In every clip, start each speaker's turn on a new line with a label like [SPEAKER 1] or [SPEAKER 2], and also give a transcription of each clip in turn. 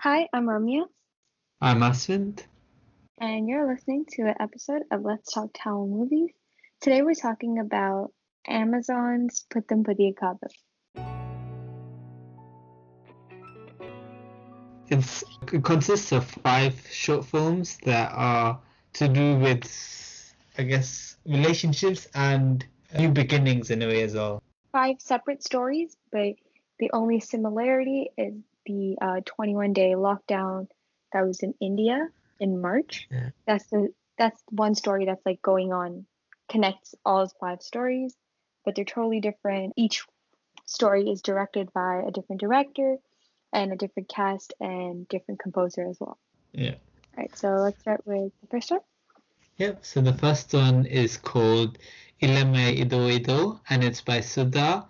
[SPEAKER 1] Hi, I'm Romeo,
[SPEAKER 2] I'm Aswind.
[SPEAKER 1] and you're listening to an episode of Let's Talk Tamil Movies. Today we're talking about Amazon's Putham.
[SPEAKER 2] It's, it consists of five short films that are to do with, I guess, relationships and new beginnings in a way as well.
[SPEAKER 1] Five separate stories, but the only similarity is the uh, 21 day lockdown that was in India in March.
[SPEAKER 2] Yeah.
[SPEAKER 1] That's the that's one story that's like going on, connects all five stories, but they're totally different. Each story is directed by a different director and a different cast and different composer as well.
[SPEAKER 2] Yeah.
[SPEAKER 1] All right, so let's start with the first one.
[SPEAKER 2] Yep. So the first one is called Ilamai Idho Idho, and it's by Sudha,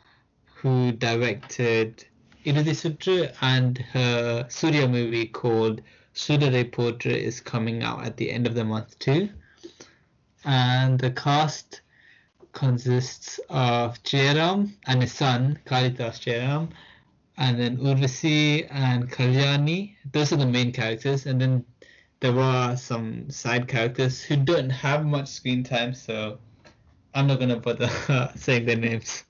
[SPEAKER 2] who directed Irudhi Suttru, and her Surya movie called Soorarai Pottru is coming out at the end of the month too. And the cast consists of Jairam and his son, Kalidas Jairam, and then Urvasi and Kalyani. Those are the main characters, and then there were some side characters who don't have much screen time, so I'm not gonna bother saying their names.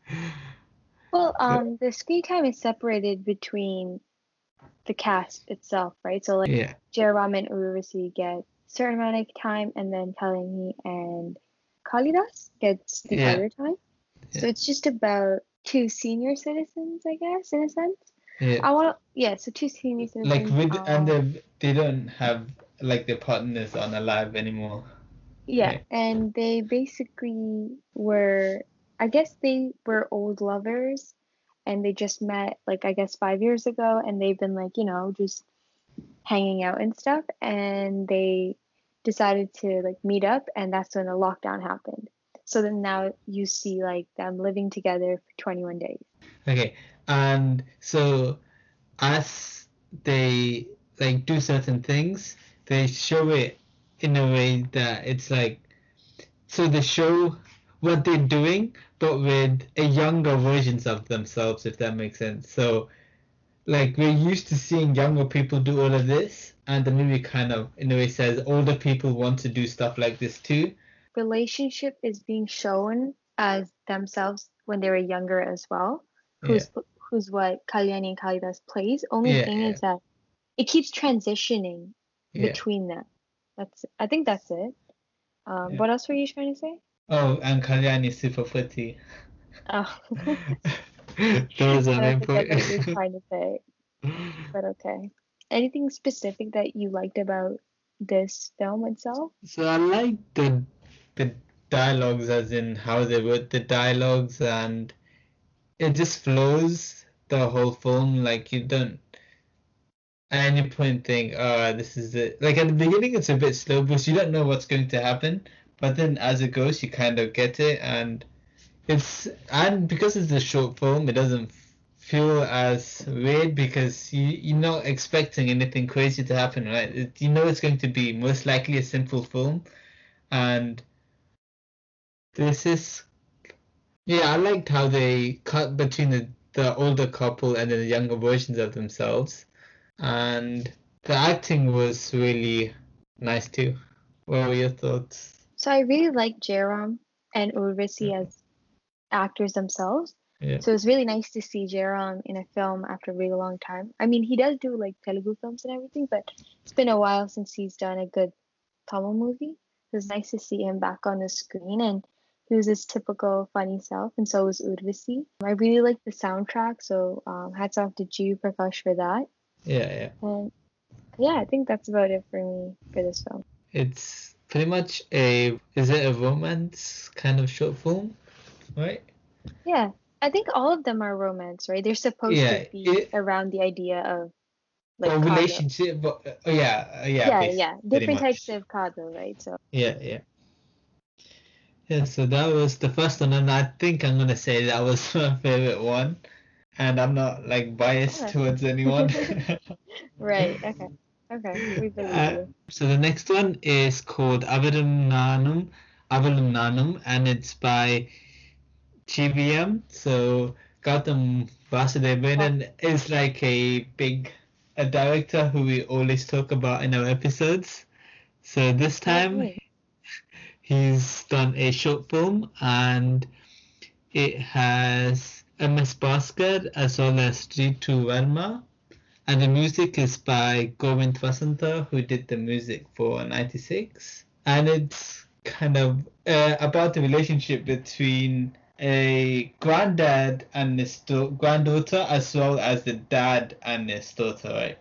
[SPEAKER 1] Well, um, the screen time is separated between the cast itself, right? So like
[SPEAKER 2] Yeah,
[SPEAKER 1] Jairam and Urvasi get certain amount of time, and then Kalyani and Kalidas gets the
[SPEAKER 2] Yeah.
[SPEAKER 1] other time.
[SPEAKER 2] Yeah.
[SPEAKER 1] So it's just about two senior citizens, I guess, in a sense.
[SPEAKER 2] yeah.
[SPEAKER 1] I want yeah. So two senior citizens.
[SPEAKER 2] Like with
[SPEAKER 1] um,
[SPEAKER 2] and they they don't have like their partners on alive anymore.
[SPEAKER 1] Yeah,
[SPEAKER 2] Right.
[SPEAKER 1] and they basically were, I guess they were old lovers and they just met like I guess five years ago and they've been like, you know, just hanging out and stuff and they decided to like meet up and that's when the lockdown happened. So then now you see like them living together for 21 days.
[SPEAKER 2] Okay, and so as they like do certain things, they show it in a way that it's like so they show what they're doing, but with a younger versions of themselves, if that makes sense. So like we're used to seeing younger people do all of this, and the movie kind of in a way says older people want to do stuff like this too.
[SPEAKER 1] Relationship is being shown as themselves when they were younger as well. who's who's what Kalyani and Kalidas plays. Only
[SPEAKER 2] Yeah,
[SPEAKER 1] thing
[SPEAKER 2] yeah.
[SPEAKER 1] is that it keeps transitioning
[SPEAKER 2] Yeah.
[SPEAKER 1] between them. That's I think that's it. Um,
[SPEAKER 2] Yeah.
[SPEAKER 1] What else were you trying to say?
[SPEAKER 2] Oh, and Kalyani is super pretty.
[SPEAKER 1] Oh,
[SPEAKER 2] Those are
[SPEAKER 1] don't think what
[SPEAKER 2] important.
[SPEAKER 1] trying to say, but okay. Anything specific that you liked about this film itself?
[SPEAKER 2] So I like the the dialogues as in how they wrote the dialogues and it just flows the whole film like you don't at any point think oh this is it like at the beginning it's a bit slow because you don't know what's going to happen but then as it goes you kind of get it and it's and because it's a short film it doesn't feel as weird because you you're not expecting anything crazy to happen right? It, you know it's going to be most likely a simple film and this is yeah i liked how they cut between the, the older couple and the younger versions of themselves and the acting was really nice too. What were your thoughts
[SPEAKER 1] So I really like Jairam and Urvasi as actors themselves.
[SPEAKER 2] yeah
[SPEAKER 1] So it's really nice to see Jairam in a film after a really long time. I mean, he does do like Telugu films and everything, but it's been a while since he's done a good Tamil movie. So it's nice to see him back on the screen, and he was his typical funny self, and so was Urvasi. I really like the soundtrack, so um, hats off to G Prakash for that.
[SPEAKER 2] yeah yeah
[SPEAKER 1] And yeah, I think that's about it for me for this film.
[SPEAKER 2] it's pretty much a is it a romance kind of short film right
[SPEAKER 1] Yeah, I think all of them are romance, right? They're supposed
[SPEAKER 2] Yeah,
[SPEAKER 1] to be
[SPEAKER 2] it-
[SPEAKER 1] around the idea of like kadal.
[SPEAKER 2] relationship but oh yeah uh, yeah
[SPEAKER 1] yeah, yeah, different types of kadal, right? So
[SPEAKER 2] Yeah, yeah. Yeah, so that was the first one, and I think I'm gonna say that was my favorite one. And I'm not like biased
[SPEAKER 1] Yeah.
[SPEAKER 2] towards anyone.
[SPEAKER 1] right, okay, okay, we believe
[SPEAKER 2] Uh,
[SPEAKER 1] you.
[SPEAKER 2] so the next one is called Avarum Nanum, and it's by GVM. So Gautam Vasudevan is like a big a director who we always talk about in our episodes. So this time
[SPEAKER 1] Okay.
[SPEAKER 2] he's done a short film and it has MS Bhaskar as well as Ritu Varma. And the music is by Govind Vasantha, who did the music for 96. And it's kind of uh, about the relationship between a granddad and his da- granddaughter, as well as the dad and his daughter, right?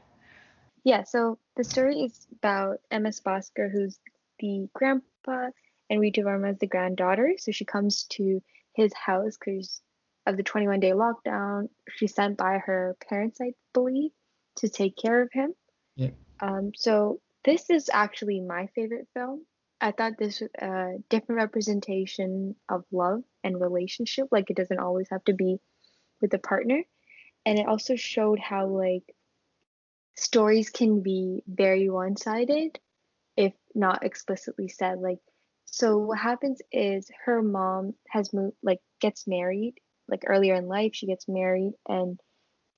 [SPEAKER 1] Yeah, so the story is about MS Bhaskar, who's the grandpa, and Ritu Varma is the granddaughter. So she comes to his house because of the 21 day lockdown. She's sent by her parents, I believe, to take care of him.
[SPEAKER 2] Yeah.
[SPEAKER 1] Um, so this is actually my favorite film. I thought this was a different representation of love and relationship. Like it doesn't always have to be with a partner. And it also showed how like stories can be very one-sided if not explicitly said like so what happens is her mom has moved like gets married like earlier in life she gets married and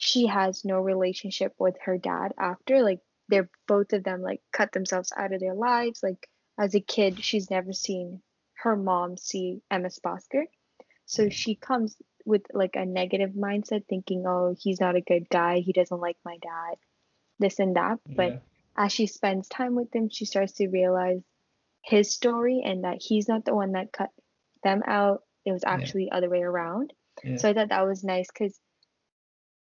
[SPEAKER 1] she has no relationship with her dad after like they're both of them like cut themselves out of their lives. Like as a kid she's never seen her mom see MS Bhaskar. so she comes with like a negative mindset thinking oh he's not a good guy. He doesn't like my dad. This and that. But
[SPEAKER 2] Yeah.
[SPEAKER 1] as she spends time with him she starts to realize his story and that he's not the one that cut them out. It was actually the other way around.
[SPEAKER 2] Yeah.
[SPEAKER 1] so i thought that was nice because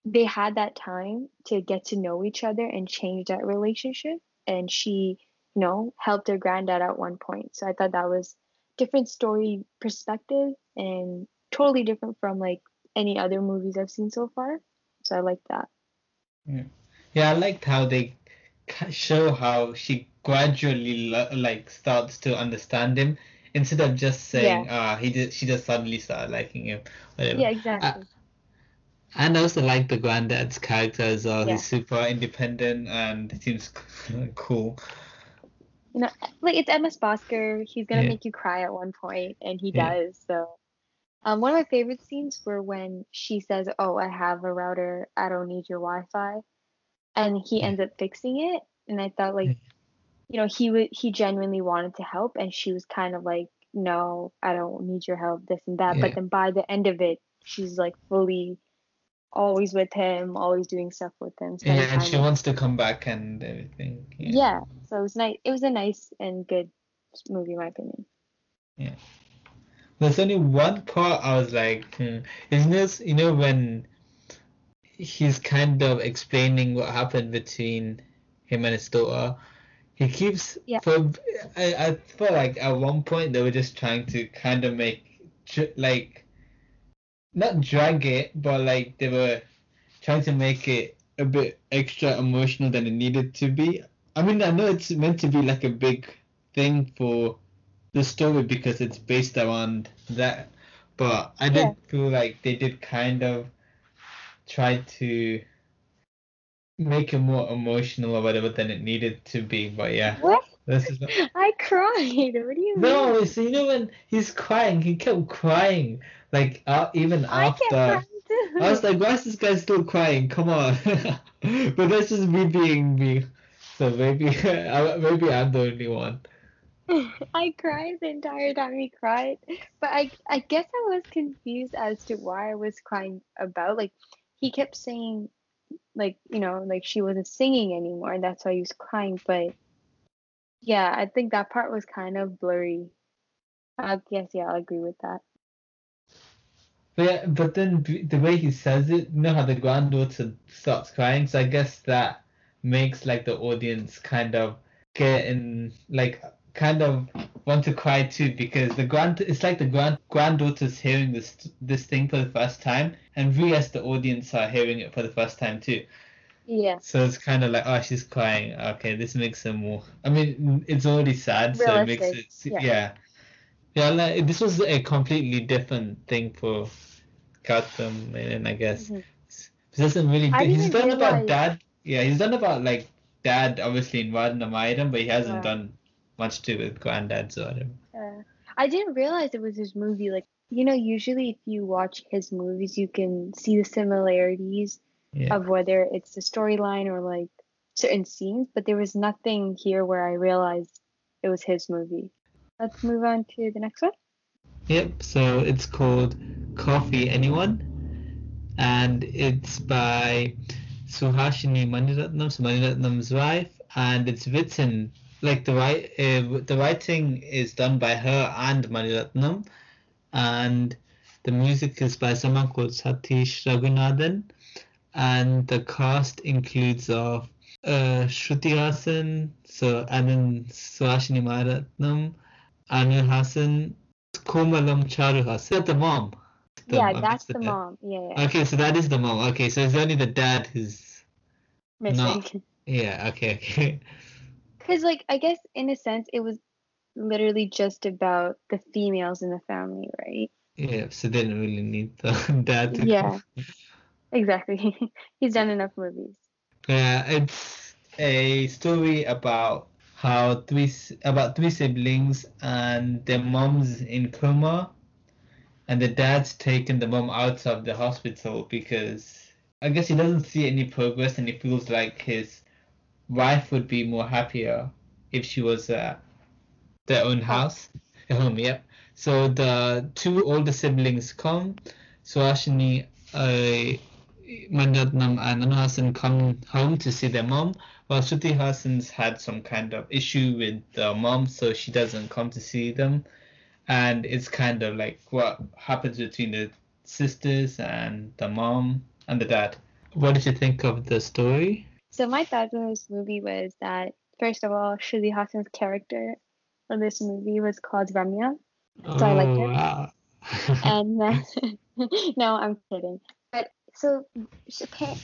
[SPEAKER 1] they had that time to get to know each other and change that relationship. And she you know helped her granddad at one point. So i thought that was different story perspective and totally different from like any other movies i've seen so far. So i like that.
[SPEAKER 2] Yeah, yeah I liked how they show how she gradually lo- like starts to understand him instead of just saying, "Ah, he just she just suddenly started liking him." Whatever.
[SPEAKER 1] yeah exactly
[SPEAKER 2] And I also like the granddad's character as well.
[SPEAKER 1] Yeah.
[SPEAKER 2] He's super independent and seems cool.
[SPEAKER 1] you know, like it's MS Bhaskar. He's gonna
[SPEAKER 2] Yeah.
[SPEAKER 1] make you cry at one point, and he
[SPEAKER 2] Yeah.
[SPEAKER 1] does. So, um, one of my favorite scenes were when she says, "Oh, I have a router. I don't need your Wi-Fi," and he ends up fixing it. And I thought, like,
[SPEAKER 2] Yeah.
[SPEAKER 1] you know, he would he genuinely wanted to help, and she was kind of like, "No, I don't need your help. This and that." But then by the end of it, she's like fully always with him, always doing stuff with him.
[SPEAKER 2] Yeah, and she wants to come back and everything. Yeah.
[SPEAKER 1] yeah so it was nice it was a nice and good movie in my opinion Yeah.
[SPEAKER 2] There's only one part I was like, hmm. Isn't this, you know, when he's kind of explaining what happened between him and his daughter, he keeps,
[SPEAKER 1] Yeah.
[SPEAKER 2] for, I, I felt like at one point they were just trying to kind of make, like, not drag it, but like they were trying to make it a bit extra emotional than it needed to be. I mean, I know it's meant to be like a big thing for the story because it's based around that, but I did
[SPEAKER 1] Yeah.
[SPEAKER 2] feel like they did kind of try to make it more emotional or whatever than it needed to be. But yeah,
[SPEAKER 1] what
[SPEAKER 2] this is.
[SPEAKER 1] i cried what do you mean
[SPEAKER 2] No, so you know when he's crying, he kept crying, like uh, even
[SPEAKER 1] i
[SPEAKER 2] after. I was like, why is this guy still crying? Come on. but that's just me being me. So maybe I- maybe I'm the only one.
[SPEAKER 1] I cried the entire time he cried, but I I guess I was confused as to why I was crying about. Like he kept saying, like you know, like she wasn't singing anymore, and that's why he was crying. But yeah, I think that part was kind of blurry. I guess yeah, I'll agree with that.
[SPEAKER 2] But yeah, but then the way he says it, you know how the granddaughter starts crying, so I guess that makes like the audience kind of get in like kind of want to cry too because the grand it's like the grand granddaughter's hearing this this thing for the first time and we as the audience are hearing it for the first time too.
[SPEAKER 1] Yeah,
[SPEAKER 2] So it's kind of like, oh, she's crying. Okay, this makes it more. I mean, it's already sad, so it makes it. Yeah.
[SPEAKER 1] yeah.
[SPEAKER 2] Yeah, like, this was a completely different thing for Gautam, and I guess
[SPEAKER 1] Mhm.
[SPEAKER 2] he doesn't really. Do, he's done about dad. Yeah, he's done about like dad, obviously in Vaaranam Aayiram, but he hasn't
[SPEAKER 1] Yeah.
[SPEAKER 2] done much to with granddads or whatever.
[SPEAKER 1] Uh, I didn't realize it was his movie. Like, you know, usually if you watch his movies, you can see the similarities
[SPEAKER 2] Yeah.
[SPEAKER 1] of whether it's the storyline or like certain scenes, but there was nothing here where I realized it was his movie. Let's move on to the next one.
[SPEAKER 2] Yep, so it's called Coffee Anyone, and it's by Suhasini Maniratnam, so Maniratnam's wife, and it's written like the right uh, the writing is done by her and Maniratnam, and the music is by someone called Satish Raghunathan, and the cast includes of uh, Shruti Haasan, so and then Suhasini Maniratnam, Anu Hasan, Komalam Charuhas. That's the mom.
[SPEAKER 1] The, yeah, that's the, the mom. Yeah, yeah,
[SPEAKER 2] Okay, so that is the mom. Okay, so it's only the dad who's
[SPEAKER 1] missing. Not,
[SPEAKER 2] yeah. Okay. Okay.
[SPEAKER 1] Because, like, I guess in a sense, it was literally just about the females in the family, right?
[SPEAKER 2] Yeah. So they didn't really need the dad. To
[SPEAKER 1] yeah. Come. Exactly. He's done enough movies.
[SPEAKER 2] Yeah, it's a story about how three about three siblings and their mom's in coma and the dad's taken the mom out of the hospital because I guess he doesn't see any progress and he feels like his wife would be more happier if she was uh, their own house, a home. Yep. So the two older siblings come. Suhasini, uh, Maniratnam and Anu come home to see their mom well, Shruti Haasan's had some kind of issue with the mom, so she doesn't come to see them. And it's kind of like what happens between the sisters and the mom and the dad. What did you think of the story?
[SPEAKER 1] So my thoughts on this movie was that first of all, Shruti Haasan's character in this movie was called Ramya. So oh, I liked her. Wow. and then no, I'm kidding. So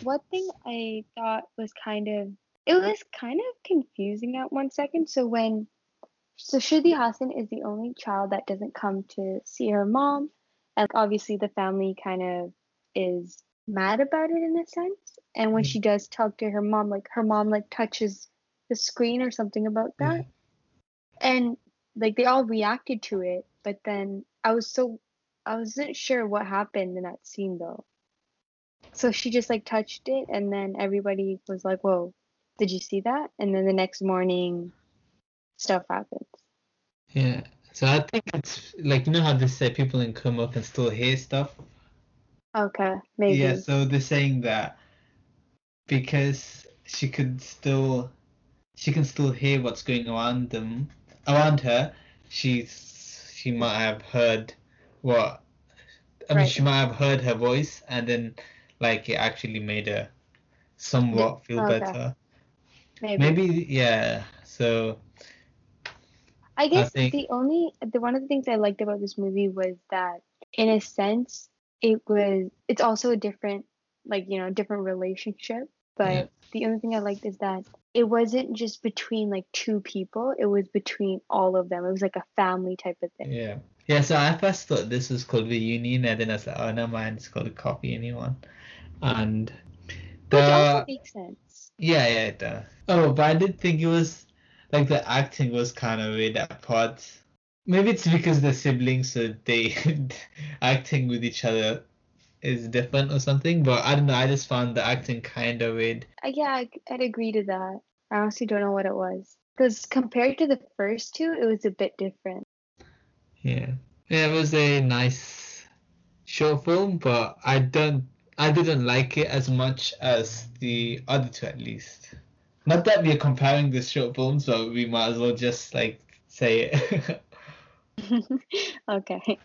[SPEAKER 1] one thing I thought was kind of it was kind of confusing at one second. So when so Shruti Haasan is the only child that doesn't come to see her mom, and obviously the family kind of is mad about it in a sense. And when she does talk to her mom, like her mom like touches the screen or something about that, mm. and like they all reacted to it. But then I was so I wasn't sure what happened in that scene though. So she just like touched it, and then everybody was like, "Whoa, did you see that? And then the next morning, stuff happens.
[SPEAKER 2] Yeah. So I think it's like you know how they say people in coma can still hear stuff.
[SPEAKER 1] Okay, maybe.
[SPEAKER 2] Yeah. So they're saying that because she could still, she can still hear what's going around them, around her. She's she might have heard what. I mean, she might have heard her voice, and then like it actually made her somewhat feel okay. better.
[SPEAKER 1] Maybe.
[SPEAKER 2] Maybe yeah. So
[SPEAKER 1] I guess I think... the only the one of the things I liked about this movie was that in a sense it was it's also a different like you know different relationship but yeah. the only thing I liked is that it wasn't just between like two people it was between all of them it was like a family type of thing
[SPEAKER 2] yeah yeah so I first thought this was called reunion and then I was like oh no mind it's called a Coffee Anyone and
[SPEAKER 1] the, which also makes sense
[SPEAKER 2] yeah, yeah, it does. Oh, but I did think it was like the acting was kind of weird at parts. Maybe it's because they're siblings, so they acting with each other is different or something. But I don't know. I just found the acting kind of weird.
[SPEAKER 1] Uh, yeah, I, I'd agree to that. I honestly don't know what it was because compared to the first two, it was a bit different.
[SPEAKER 2] Yeah, yeah, it was a nice short film, but I don't I didn't like it as much as the other two, at least. Not that we're comparing the short films, but we might as well just like say it.
[SPEAKER 1] okay.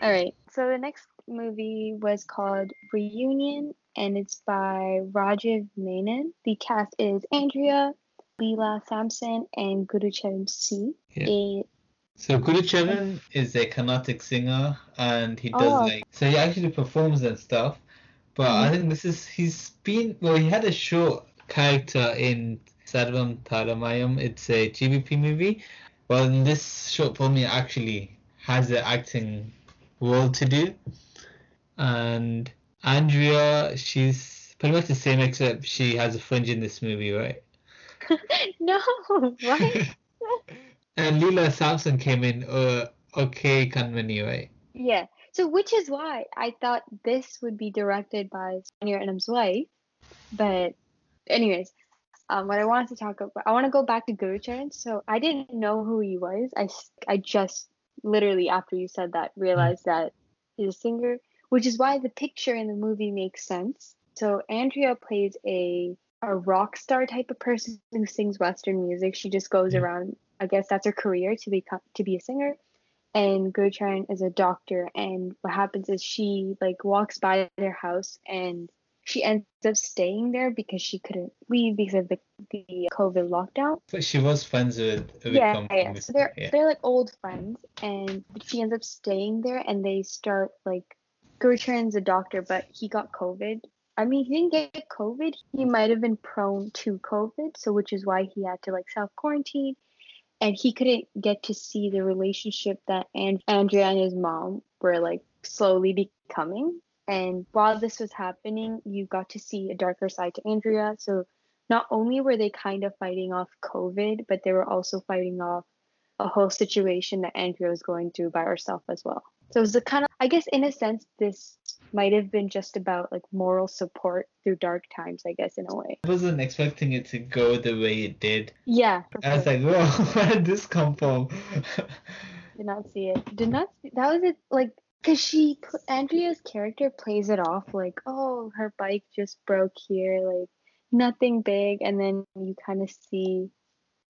[SPEAKER 1] All right. So the next movie was called Reunion, and it's by Rajiv Menon. The cast is Andrea, Leela Samson, and Gurucharan C. Yeah. It
[SPEAKER 2] so Gurucharan is a Carnatic singer, and he does oh. like so he actually performs and stuff. But. I think this is he's been well. He had a short character in Sarvam Thaala Mayam. It's a GBP movie. Well, in this short film, he actually has an acting role to do. And Andrea, she's pretty much the same except she has a fringe in this movie, right?
[SPEAKER 1] no, what?
[SPEAKER 2] and Leela Samson came in, uh, okay, Kanmani, right?
[SPEAKER 1] Yeah. So, which is why I thought this would be directed by Sonia Adams' wife. But, anyways, um, what I wanted to talk about, I want to go back to Guru Gurucharan. So I didn't know who he was. I, I just literally after you said that realized that he's a singer, which is why the picture in the movie makes sense. So Andrea plays a a rock star type of person who sings Western music. She just goes around. I guess that's her career to become to be a singer. And Gurucharan is a doctor, and what happens is she like walks by their house and she ends up staying there because she couldn't leave because of the, the COVID lockdown.
[SPEAKER 2] But she was friends with, with
[SPEAKER 1] yeah, yeah. So they're yeah. they're like old friends, and she ends up staying there, and they start like Gurucharan's a doctor, but he got COVID. I mean, he didn't get COVID. He might have been prone to COVID, so which is why he had to like self quarantine, and he couldn't get to see the relationship that and- Andrea and his mom were like slowly becoming and while this was happening, you got to see a darker side to Andrea. So not only were they kind of fighting off COVID, but they were also fighting off a whole situation that Andrea was going through by herself as well. So it was a kind of, I guess, in a sense, this might have been just about like moral support through dark times, I guess, in a way.
[SPEAKER 2] I wasn't expecting it to go the way it did.
[SPEAKER 1] Yeah.
[SPEAKER 2] I was like, whoa, where did this come from?
[SPEAKER 1] did not see it. Did not see, that was it. Like because she andrea's character plays it off like oh her bike just broke here like nothing big and then you kind of see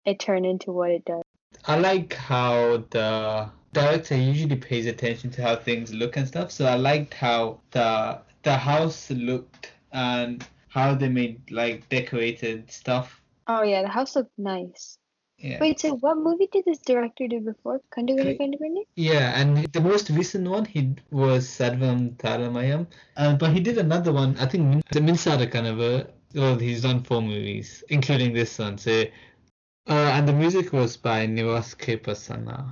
[SPEAKER 1] it turn into what it does
[SPEAKER 2] i like how the director usually pays attention to how things look and stuff so i liked how the the house looked and how they made like decorated stuff
[SPEAKER 1] oh yeah the house looked nice
[SPEAKER 2] yeah.
[SPEAKER 1] Wait, so what movie did this director do before? Kandukondain Kandukondain?
[SPEAKER 2] Yeah, and the most recent one he was Sarvam Thaala Mayam. Uh, but he did another one, I think the Minsara Kanavu. Well, he's done four movies, including this one. So, uh, and the music was by Nivas K. Prasanna.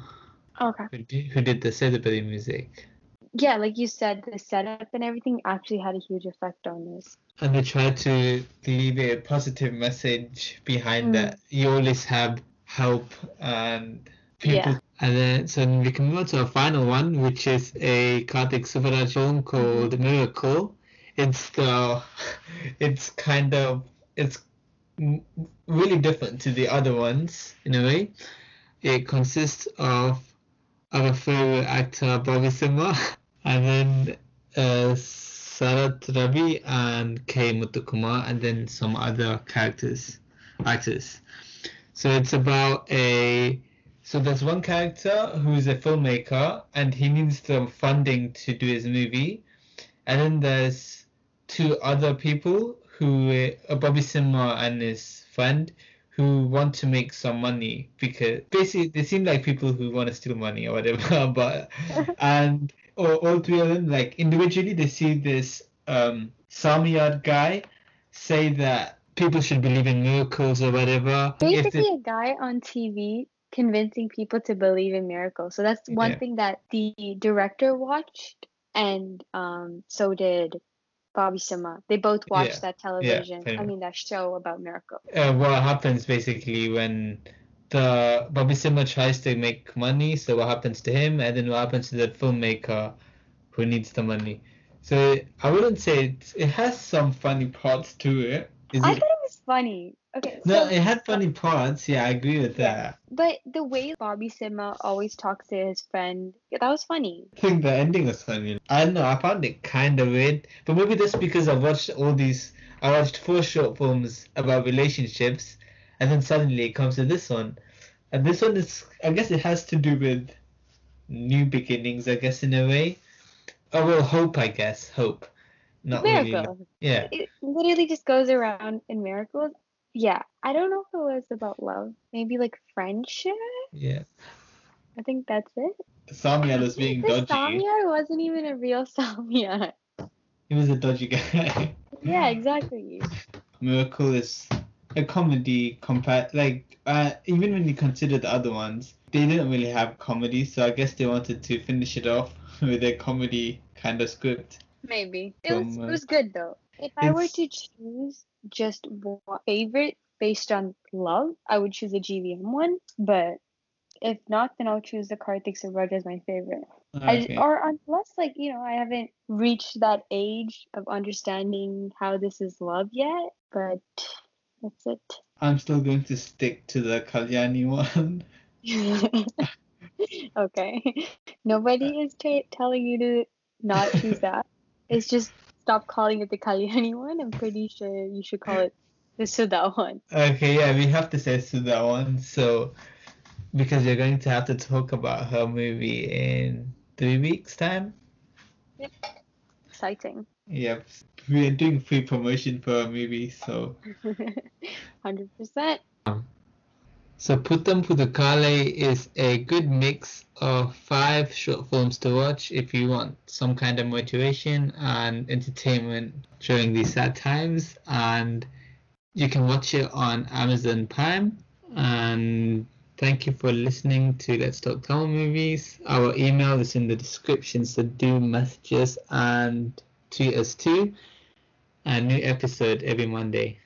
[SPEAKER 1] Okay.
[SPEAKER 2] Who did, who did the music.
[SPEAKER 1] Yeah, like you said, the setup and everything actually had a huge effect on this.
[SPEAKER 2] And they tried to leave a positive message behind mm. that. You always have help and people. Yeah. And then so we can move on to a final one, which is a Karthik Subbaraj film called mm-hmm. Miracle. It's the, it's kind of it's really different to the other ones in a way. It consists of our favorite actor Bobby Simha and then uh, Sarath Ravi and K Muthukumar and then some other characters actors. So it's about a so there's one character who's a filmmaker and he needs the funding to do his movie, and then there's two other people who uh, Bobby Simha and his friend who want to make some money because basically they seem like people who want to steal money or whatever but and or all three of them like individually they see this um Samyad guy say that people should believe in miracles or whatever.
[SPEAKER 1] Basically, a guy on TV convincing people to believe in miracles. So that's one yeah. thing that the director watched, and um, so did Bobby Simha. They both watched yeah. that television. Yeah, I mean, that show about miracles.
[SPEAKER 2] Uh, what happens basically when the Bobby Simha tries to make money? So what happens to him, and then what happens to the filmmaker who needs the money? So I wouldn't say it, it has some funny parts to it
[SPEAKER 1] is I it... thought it was funny. Okay.
[SPEAKER 2] No, so, it had funny parts. Yeah, I agree with that.
[SPEAKER 1] But the way Bobby Simha always talks to his friend, that was funny.
[SPEAKER 2] I think the ending was funny. I don't know. I found it kind of weird, but maybe that's because I watched all these. I watched four short films about relationships, and then suddenly it comes to this one, and this one is. I guess it has to do with new beginnings. I guess in a way. Oh well, hope. I guess hope not
[SPEAKER 1] miracle.
[SPEAKER 2] Really, yeah.
[SPEAKER 1] It literally just goes around in miracles. Yeah. I don't know if it was about love. Maybe like friendship.
[SPEAKER 2] Yeah.
[SPEAKER 1] I think that's it.
[SPEAKER 2] Samia was being dodgy.
[SPEAKER 1] Samia wasn't even a real Samyad.
[SPEAKER 2] He was a dodgy guy.
[SPEAKER 1] yeah, exactly.
[SPEAKER 2] Miracle is a comedy compared like uh, even when you consider the other ones, they didn't really have comedy, so I guess they wanted to finish it off with a comedy kind of script.
[SPEAKER 1] Maybe it was it was good though. If I were to choose just one favorite based on love, I would choose a GVM one. But if not, then I'll choose the Karthik Subbaraj as my favorite. Okay. I, or unless like you know I haven't reached that age of understanding how this is love yet. But that's it.
[SPEAKER 2] I'm still going to stick to the Kalyani one.
[SPEAKER 1] okay. Nobody uh, is t- telling you to not choose that. It's just stop calling it the Kalyani one. I'm pretty sure you should call it the Sudha one.
[SPEAKER 2] Okay, yeah, we have to say Sudha one. So, because you're going to have to talk about her movie in three weeks' time.
[SPEAKER 1] Yep. Exciting.
[SPEAKER 2] Yep. We're doing free promotion for a movie, so.
[SPEAKER 1] 100%.
[SPEAKER 2] So Putham Pudhu Kaalai is a good mix of five short films to watch if you want some kind of motivation and entertainment during these sad times. And you can watch it on Amazon Prime. And thank you for listening to Let's Talk Tamil Movies. Our email is in the description, so do message us and tweet us too. A new episode every Monday.